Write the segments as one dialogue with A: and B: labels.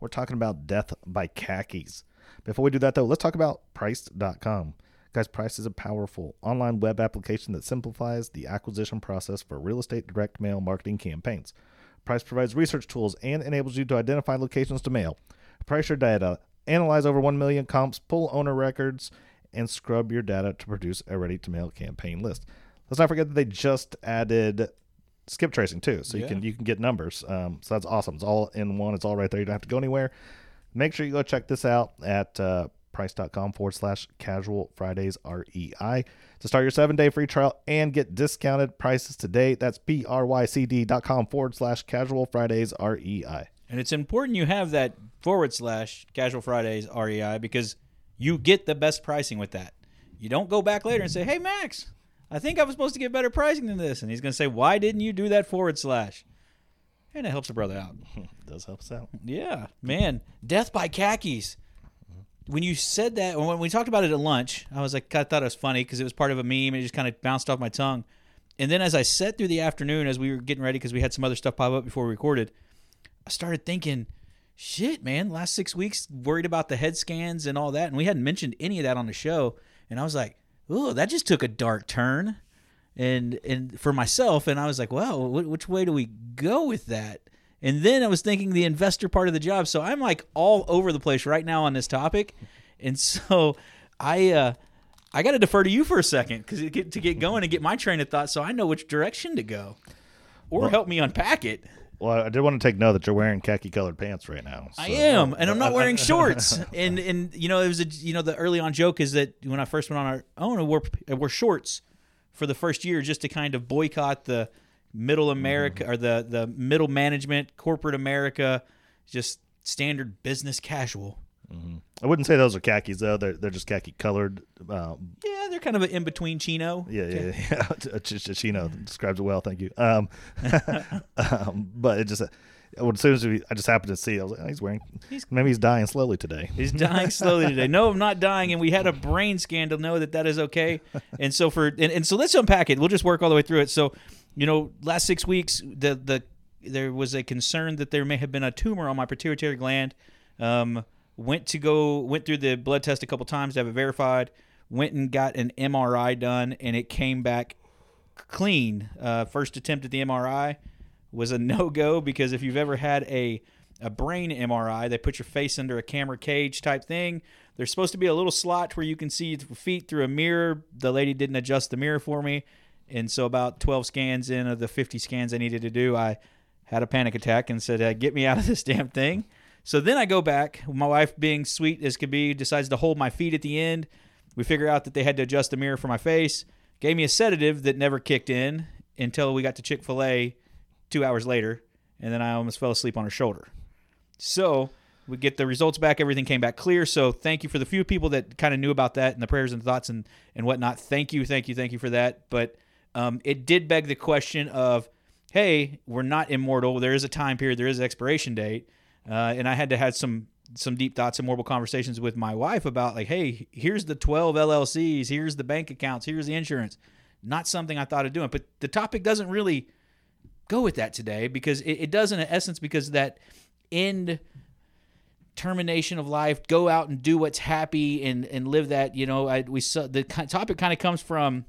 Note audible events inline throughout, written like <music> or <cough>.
A: we're talking about death by khakis. Before we do that, though, let's talk about PRYCD.com. Guys, PRYCD is a powerful online web application that simplifies the acquisition process for real estate direct mail marketing campaigns. PRYCD provides research tools and enables you to identify locations to mail, price your data, analyze over 1 million comps, pull owner records, and scrub your data to produce a ready to mail campaign list. Let's not forget that they just added skip tracing too, so you can you can get numbers. Um, so that's awesome. It's all in one. It's all right there. You don't have to go anywhere. Make sure you go check this out at uh, PRYCD.com forward slash casual Fridays REI to start your seven day free trial and get discounted prices today. That's P R Y C D.com forward slash casual Fridays REI.
B: And it's important you have that forward slash casual Fridays REI because you get the best pricing with that. You don't go back later and say, hey, Max, I think I was supposed to get better pricing than this. And he's going to say, why didn't you do that forward slash? And it helps a brother out. <laughs>
A: Does help us out.
B: Yeah, man. Death by khakis. When you said that, when we talked about it at lunch, I was like, I thought it was funny because it was part of a meme and it just kind of bounced off my tongue. And then as I sat through the afternoon, as we were getting ready, because we had some other stuff pop up before we recorded, I started thinking, shit, man, last six weeks worried about the head scans and all that. And we hadn't mentioned any of that on the show. And I was like, oh, that just took a dark turn. And, and for myself, and I was like, well, wh- which way do we go with that? And then I was thinking the investor part of the job. So I'm like all over the place right now on this topic. And so I, uh, I got to defer to you for a second because to get, to get going and get my train of thought so I know which direction to go or help me unpack it.
A: Well, I did want to take note that you're wearing khaki colored pants right now.
B: I am, and I'm not <laughs> wearing shorts. and and you know, it was a you know the early on joke is that when I first went on our own, I wore, I wore shorts for the first year just to kind of boycott the middle America mm-hmm. or the the middle management, corporate America, just standard business casual.
A: I wouldn't say those are khakis though. They're they're just khaki colored. Uh,
B: Yeah, they're kind of an in between chino.
A: yeah, yeah, yeah. <laughs> Ch- ch- Chino describes it well. Thank you. Um, <laughs> um, but it just uh, well, as soon as we, I just happened to see, it, I was like, oh, he's wearing. maybe he's dying slowly today.
B: He's dying slowly today. No, I'm not dying, and we had a brain scan to know that that is okay. And so for and, and so let's unpack it. We'll just work all the way through it. So, you know, last six weeks, the the there was a concern that there may have been a tumor on my pituitary gland. Um, went to go went through the blood test a couple times to have it verified. Went and got an MRI done, and it came back clean. Uh, first attempt at the MRI was a <laughs> no go because if you've ever had a a brain MRI, they put your face under a camera cage type thing. There's supposed to be a little slot where you can see your feet through a mirror. The lady didn't adjust the mirror for me, and so about 12 scans in of the 50 scans I needed to do, I had a panic attack and said, uh, "Get me out of this damn thing." So then I go back. My wife, being sweet as could be, decides to hold my feet at the end. We figure out that they had to adjust the mirror for my face. Gave me a sedative that never kicked in until we got to Chick Fil A two hours later, and then I almost fell asleep on her shoulder. So we get the results back. Everything came back clear. So thank you for the few people that kind of knew about that and the prayers and thoughts and, and whatnot. Thank you, thank you, thank you for that. But um, it did beg the question of, hey, we're not immortal. There is a time period. There is an expiration date. Uh, and I had to have some some deep thoughts and moral conversations with my wife about like, hey, here's the 12 LLCs, here's the bank accounts, here's the insurance. Not something I thought of doing. But the topic doesn't really go with that today because it, it does in essence because that end termination of life go out and do what's happy and and live that you know I, we saw the topic kind of comes from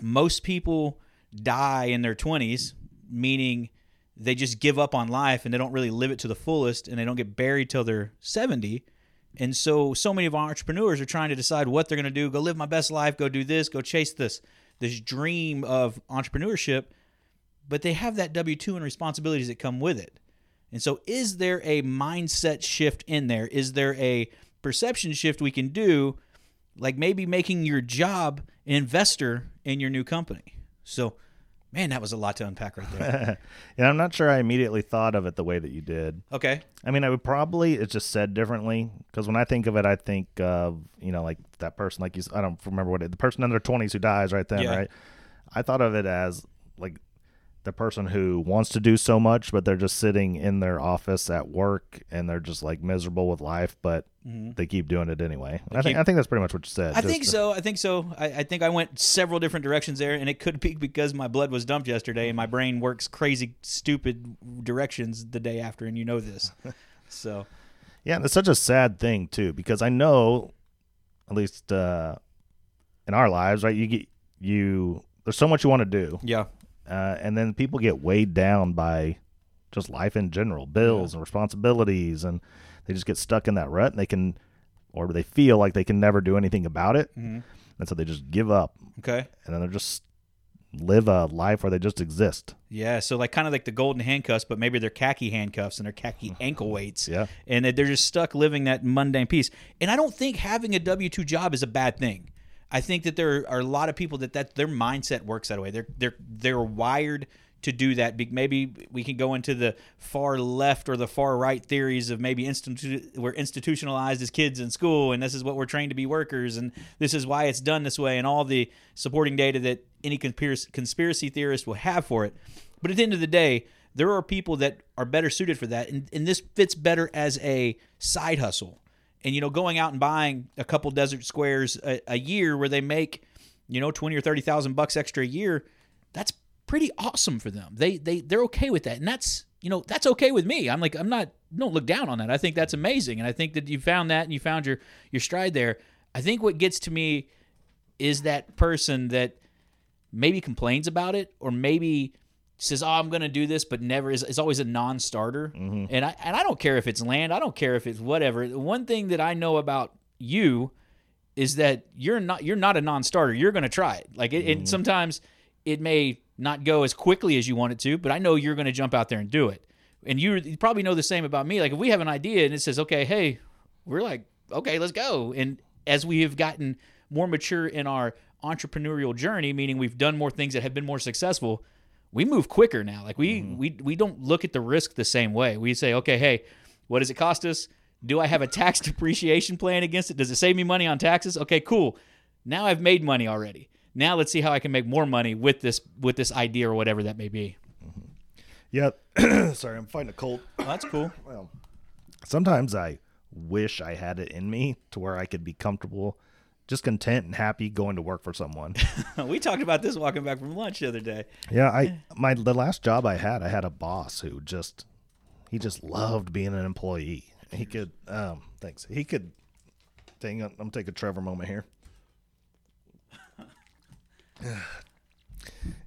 B: most people die in their 20s meaning they just give up on life and they don't really live it to the fullest and they don't get buried till they're 70 and so so many of our entrepreneurs are trying to decide what they're going to do go live my best life go do this go chase this this dream of entrepreneurship but they have that W2 and responsibilities that come with it. And so, is there a mindset shift in there? Is there a perception shift we can do, like maybe making your job an investor in your new company? So, Man, that was a lot to unpack right there. <laughs>
A: and I'm not sure I immediately thought of it the way that you did.
B: okay.
A: I mean, I would probably it's just said differently because when I think of it, I think of you know like that person like you. I don't remember what it, the person in their 20s who dies right then,
B: Yeah.
A: right? I thought of it as like the person who wants to do so much, but they're just sitting in their office at work and they're just like miserable with life, but they keep doing it anyway. I think I think that's pretty much what you said.
B: I
A: just-
B: think so. I think so. I, I think I went several different directions there, and it could be because my blood was dumped yesterday, and my brain works crazy, stupid directions the day after, and you know this. <laughs> So
A: Yeah, and it's such a sad thing too because I know, at least uh, in our lives, right? You get you. There's so much you want to do,
B: yeah,
A: uh, and then people get weighed down by just life in general, bills and responsibilities, and they just get stuck in that rut, and they can, or they feel like they can never do anything about it,
B: Mhm.
A: and so they just give up,
B: okay,
A: and then they're just live a life where they just exist.
B: yeah. So like kind of like the golden handcuffs, but maybe they're khaki handcuffs and they're khaki <laughs> ankle weights.
A: Yeah.
B: and they're just stuck living that mundane piece. And I don't think having a W two job is a bad thing. I think that there are a lot of people that that their mindset works that way. They're they're they're wired to do that. Maybe we can go into the far left or the far right theories of maybe institu- we're institutionalized as kids in school, and this is what we're trained to be workers, and this is why it's done this way, and all the supporting data that any conspiracy theorist will have for it. But at the end of the day, there are people that are better suited for that, and, and this fits better as a side hustle. And you know, going out and buying a couple desert squares a, a year where they make, you know, twenty or thirty thousand bucks extra a year, that's pretty awesome for them. They they they're okay with that, and that's you know that's okay with me. I'm like I'm not don't look down on that. I think that's amazing, and I think that you found that and you found your your stride there. I think what gets to me is that person that maybe complains about it or maybe says, "Oh, I'm going to do this," but never is, is always a non-starter. Mm-hmm. And I and I don't care if it's land, I don't care if it's whatever. The one thing that I know about you is that you're not you're not a non-starter. You're going to try it. Like it, it mm-hmm. sometimes it may not go as quickly as you want it to, but I know you're going to jump out there and do it. And you, you probably know the same about me. Like if we have an idea and it says, "Okay, hey," we're like, "Okay, let's go." And as we have gotten more mature in our entrepreneurial journey, meaning we've done more things that have been more successful, we move quicker now. Like we mm-hmm. we we don't look at the risk the same way. We say, "Okay, hey, what does it cost us? Do I have a tax <laughs> depreciation plan against it? Does it save me money on taxes? Okay, cool. Now I've made money already. Now let's see how I can make more money with this with this idea or whatever that may be. Mm-hmm.
A: Yeah. <coughs> Sorry, I'm fighting a cold. <coughs>
B: That's cool.
A: Well, sometimes I wish I had it in me to where I could be comfortable, just content and happy going to work for someone. <laughs>
B: we talked about this walking back from lunch the other day.
A: yeah, I my the last job I had, I had a boss who just he just loved being an employee. He could um thanks. He could dang I'm gonna take a Trevor moment here. <sighs>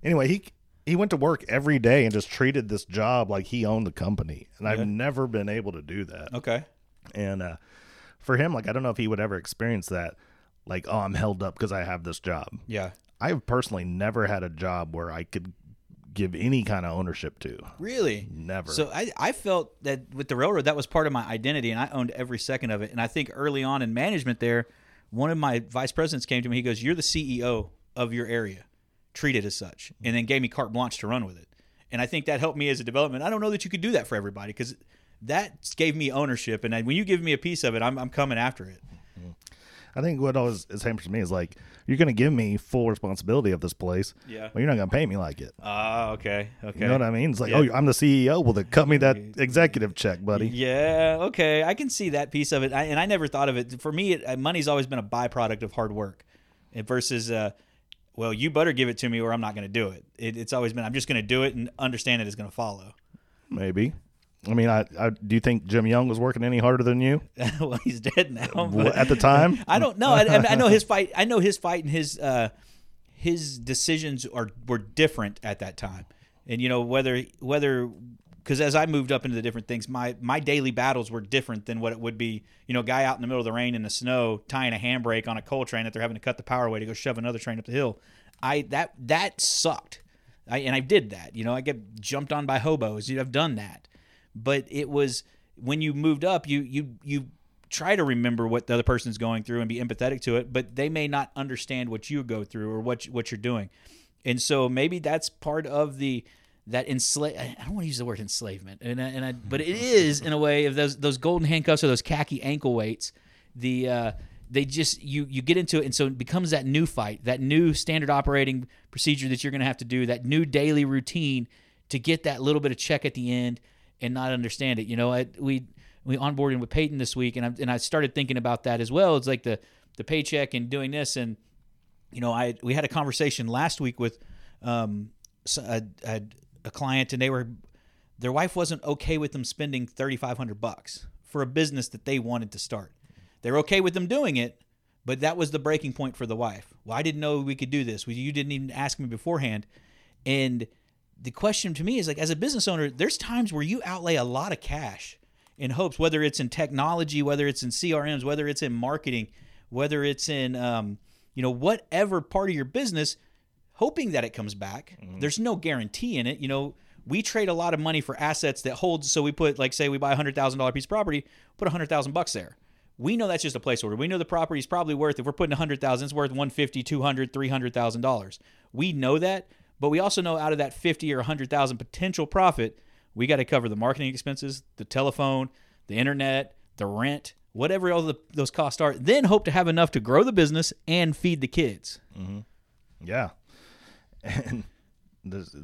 A: anyway, he he went to work every day and just treated this job like he owned the company. And I've never been able to do that.
B: Okay.
A: And uh, for him, like I don't know if he would ever experience that. Like, oh, I'm held up because I have this job.
B: Yeah.
A: I've personally never had a job where I could give any kind of ownership to.
B: Really?
A: Never.
B: So I, I felt that with the railroad, that was part of my identity, and I owned every second of it. And I think early on in management there, one of my vice presidents came to me. He goes, "You're the CEO of your area. Treat it as such," and then gave me carte blanche to run with it. And I think that helped me as a development. I don't know that you could do that for everybody because that gave me ownership. And when you give me a piece of it, I'm, I'm coming after it.
A: I think what always is happens to me is like, you're going to give me full responsibility of this place.
B: Yeah.
A: But you're not going to pay me like it.
B: Ah, okay, okay.
A: You know what I mean? It's like,
B: Yeah.
A: oh, I'm the CEO. Well, then cut me that executive check, buddy.
B: Yeah, okay, I can see that piece of it, I, and I never thought of it. For me, it, uh, money's always been a byproduct of hard work, and versus, uh, well, you better give it to me, or I'm not going to do it. it. It's always been, I'm just going to do it and understand it is going to follow.
A: Maybe. I mean, I, I do you think Jim Young was working any harder than you <laughs>
B: well, he's dead now.
A: At the time? <laughs>
B: I don't know. I, I know his fight. I know his fight and his uh, his decisions are were different at that time. And you know whether whether because as I moved up into the different things, my my daily battles were different than what it would be. You know, a guy out in the middle of the rain in the snow tying a handbrake on a coal train that they're having to cut the power away to go shove another train up the hill. I that that sucked. I, and I did that. You know, I get jumped on by hobos. You have done that, but it was when you moved up. You you you try to remember what the other person's going through and be empathetic to it, but they may not understand what you go through or what what you're doing. And so maybe that's part of the that enslave. I don't want to use the word enslavement, and I, and I, but it is in a way of those those golden handcuffs or those khaki ankle weights. The uh, they just you you get into it, and so it becomes that new fight, that new standard operating procedure that you're going to have to do, that new daily routine to get that little bit of check at the end and not understand it. You know, I, we we onboarded with Peyton this week, and I and I started thinking about that as well. It's like the the paycheck and doing this, and you know, I we had a conversation last week with um a, a, a client, and they were their wife wasn't okay with them spending thirty five hundred bucks for a business that they wanted to start. They're okay with them doing it, but that was the breaking point for the wife. Well, I didn't know we could do this. You didn't even ask me beforehand, and the question to me is like, as a business owner, there's times where you outlay a lot of cash in hopes, whether it's in technology, whether it's in CRMs, whether it's in marketing, whether it's in um, you know whatever part of your business, hoping that it comes back. Mm-hmm. There's no guarantee in it. You know, we trade a lot of money for assets that hold. So we put like say we buy a hundred thousand dollar piece of property, put a hundred thousand bucks there. We know that's just a placeholder. We know the property is probably worth if we're putting a hundred thousand, it's worth 150, 200, 300 thousand dollars. We know that, but we also know out of that 50 or 100,000 potential profit, we got to cover the marketing expenses, the telephone, the internet, the rent, whatever all the, those costs are, then hope to have enough to grow the business and feed the kids.
A: Mm-hmm. Yeah. <laughs> And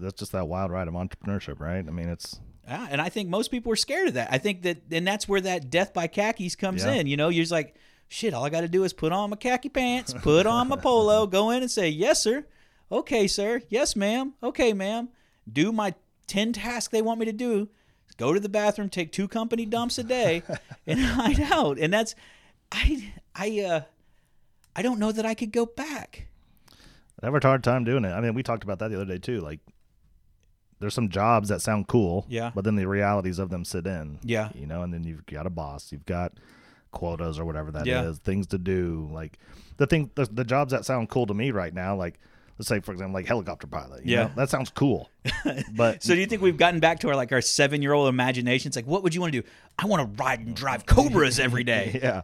A: that's just that wild ride of entrepreneurship, right? I mean, it's.
B: Yeah, and I think most people are scared of that. I think that, and that's where that death by khakis comes yeah. in. You know, you're just like, shit, all I got to do is put on my khaki pants, put on my polo, go in and say, yes, sir. Okay, sir. Yes, ma'am. Okay, ma'am. Do my 10 tasks they want me to do go to the bathroom, take two company dumps a day, <laughs> and hide out. And that's I I uh I don't know that I could go back.
A: I have a hard time doing it. I mean, we talked about that the other day too. Like, there's some jobs that sound cool,
B: yeah,
A: but then the realities of them sit in,
B: yeah,
A: you know. And then you've got a boss, you've got quotas or whatever that
B: yeah.
A: is, things to do. Like the thing, the, the jobs that sound cool to me right now, like let's say for example like helicopter pilot yeah know? that sounds cool <laughs> but
B: so do you think we've gotten back to our like our seven year old imaginations like what would you want to do i want to ride and drive cobras every day <laughs>
A: yeah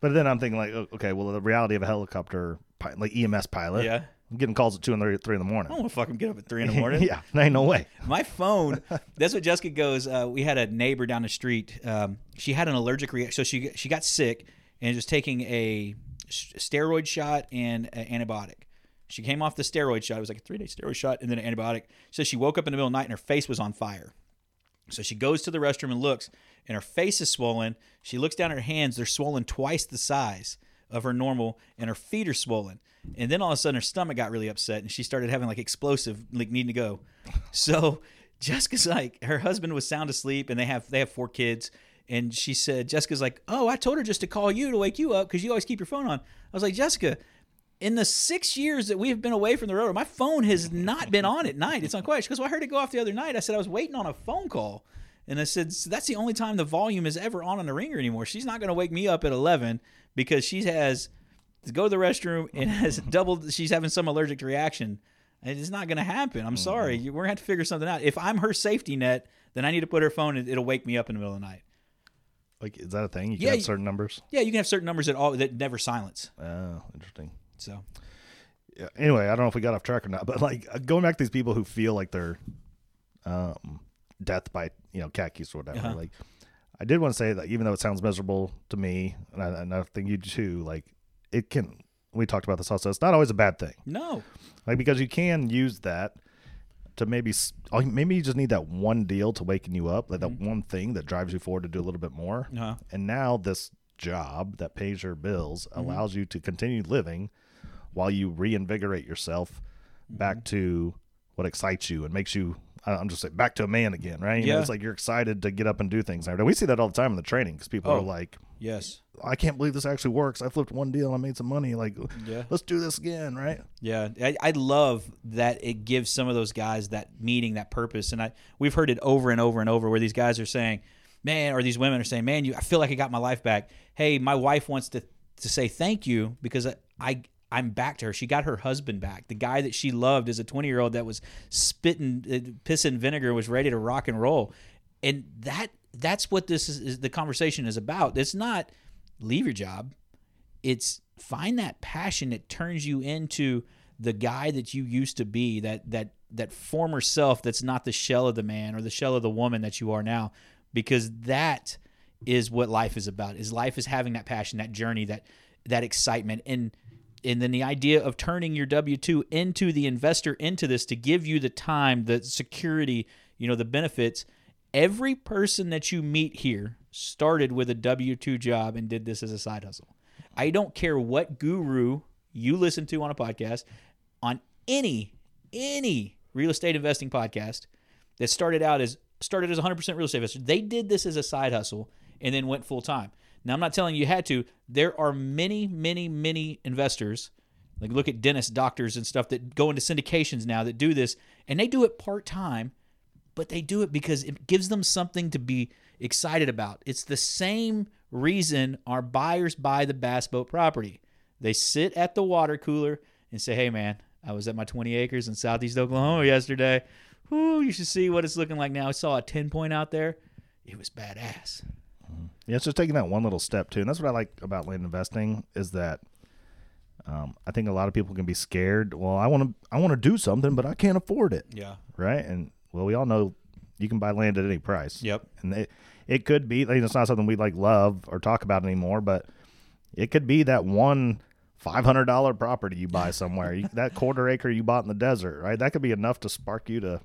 A: but then i'm thinking like okay well the reality of a helicopter like ems pilot
B: yeah
A: I'm getting calls at two and three, in the morning.
B: I don't want to fucking get up at three in the morning. <laughs>
A: yeah, ain't no way.
B: My phone. That's what Jessica goes. Uh, we had a neighbor down the street. Um, she had an allergic reaction, so she she got sick and was taking a steroid shot and an antibiotic. She came off the steroid shot. It was like a three day steroid shot and then an antibiotic. So she woke up in the middle of the night and her face was on fire. So she goes to the restroom and looks, and her face is swollen. She looks down at her hands; they're swollen twice the size of her normal, and her feet are swollen. And then all of a sudden, her stomach got really upset, and she started having like explosive, like needing to go. <laughs> So Jessica's like, her husband was sound asleep, and they have they have four kids. And she said, Jessica's like, oh, I told her just to call you to wake you up because you always keep your phone on. I was like, Jessica, in the six years that we have been away from the road, my phone has not been on at night. It's on quiet. Goes, well, I heard it go off the other night. I said, I was waiting on a phone call. And I said, so that's the only time the volume is ever on on the ringer anymore. She's not going to wake me up at 11 because she has to go to the restroom and <laughs> has doubled, she's having some allergic reaction. And It's not going to happen. I'm sorry. Mm-hmm. We're going to have to figure something out. If I'm her safety net, then I need to put her phone and it'll wake me up in the middle of the night.
A: Like, is that a thing? You can yeah, have certain numbers?
B: Yeah, you can have certain numbers that all that never silence.
A: Oh, interesting.
B: So,
A: yeah. Anyway, I don't know if we got off track or not, but like uh, going back to these people who feel like they're um, death by you know khakis or whatever. Uh-huh. Like, I did want to say that even though it sounds miserable to me, and I, and I think you too, like it can. We talked about this also. It's not always a bad thing.
B: No,
A: like because you can use that to maybe maybe you just need that one deal to waken you up, like mm-hmm. that one thing that drives you forward to do a little bit more.
B: Uh-huh.
A: And now this job that pays your bills mm-hmm. allows you to continue living while you reinvigorate yourself mm-hmm. back to what excites you and makes you I'm just saying back to a man again, right? You
B: yeah.
A: know, it's like you're excited to get up and do things. And we see that all the time in the training because people
B: oh,
A: are like,
B: "Yes,
A: I can't believe this actually works. I flipped one deal, I made some money. Like,
B: yeah.
A: let's do this again, right?"
B: Yeah, I, I love that it gives some of those guys that meaning, that purpose, and I we've heard it over and over and over where these guys are saying, "Man," or these women are saying, "Man, you, I feel like I got my life back." Hey, my wife wants to to say thank you because I, I I'm back to her. She got her husband back. The guy that she loved as a 20 year old that was spitting uh, piss and vinegar was ready to rock and roll. And that that's what this is, is the conversation is about. It's not leave your job. It's find that passion that turns you into the guy that you used to be, that that that former self that's not the shell of the man or the shell of the woman that you are now, because that is what life is about. Is life is having that passion, that journey, that that excitement, and and then the idea of turning your W two into the investor into this to give you the time, the security, you know, the benefits. Every person that you meet here started with a W two job and did this as a side hustle. I don't care what guru you listen to on a podcast, on any any real estate investing podcast that started out as started as 100% real estate investor. They did this as a side hustle and then went full time. Now I'm not telling you had to. There are many, many, many investors. Like look at dentists, doctors, and stuff that go into syndications now that do this, and they do it part time, but they do it because it gives them something to be excited about. It's the same reason our buyers buy the bass boat property. They sit at the water cooler and say, "Hey, man, I was at my 20 acres in southeast Oklahoma yesterday. Whoo, you should see what it's looking like now. I saw a 10 point out there. It was badass."
A: Yeah, it's just taking that one little step too, and that's what I like about land investing is that um, I think a lot of people can be scared. Well, I want to I want to do something, but I can't afford it,
B: Yeah.
A: right? And well, we all know you can buy land at any price.
B: Yep.
A: and it it could be like, it's not something we like love or talk about anymore, but it could be that one five hundred dollar property you buy somewhere, you, that quarter acre you bought in the desert, right? That could be enough to spark you to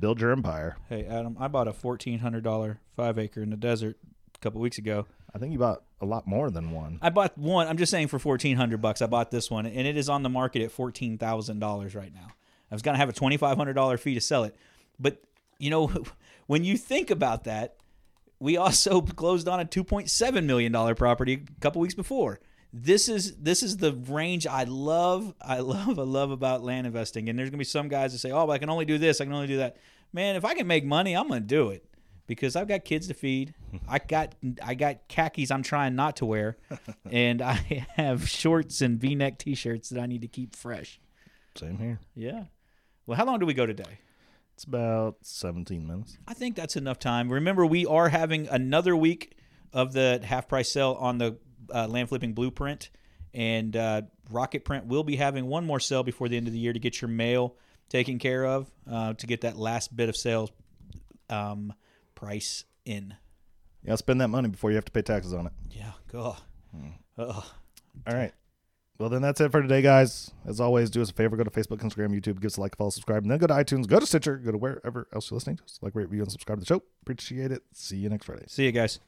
A: build your empire.
B: Hey, Adam, I bought a $1,400 five acre in the desert a couple weeks ago.
A: I think you bought a lot more than one.
B: I bought one. I'm just saying for 1400 bucks. I bought this one, and it is on the market at $14,000 right now. I was going to have a $2,500 fee to sell it. But, you know, <laughs> when you think about that, we also <laughs> closed on a $2.7 million property a couple weeks before. This is this is the range I love. I <laughs> love. I love about land investing. And there's gonna be some guys that say, "Oh, but I can only do this. I can only do that." Man, if I can make money, I'm gonna do it because I've got kids to feed. <laughs> I got I got khakis I'm trying not to wear, <laughs> and I have shorts and V-neck T-shirts that I need to keep fresh.
A: Same here.
B: Yeah. Well, how long do we go today?
A: It's about seventeen minutes.
B: I think that's enough time. Remember, we are having another week of the half price sale on the uh, land flipping blueprint, and uh, Rocket Print will be having one more sale before the end of the year to get your mail taken care of uh, to get that last bit of sales um, price in.
A: Yeah, spend that money before you have to pay taxes on it.
B: Yeah, go. Hmm. Ugh.
A: All right. Well, then that's it for today, guys. As always, do us a favor. Go to Facebook, Instagram, YouTube. Give us a like, follow, subscribe. And then go to iTunes, go to Stitcher, go to wherever else you're listening to us. Like, rate, review, and subscribe to the show. Appreciate it. See you next Friday.
B: See you guys.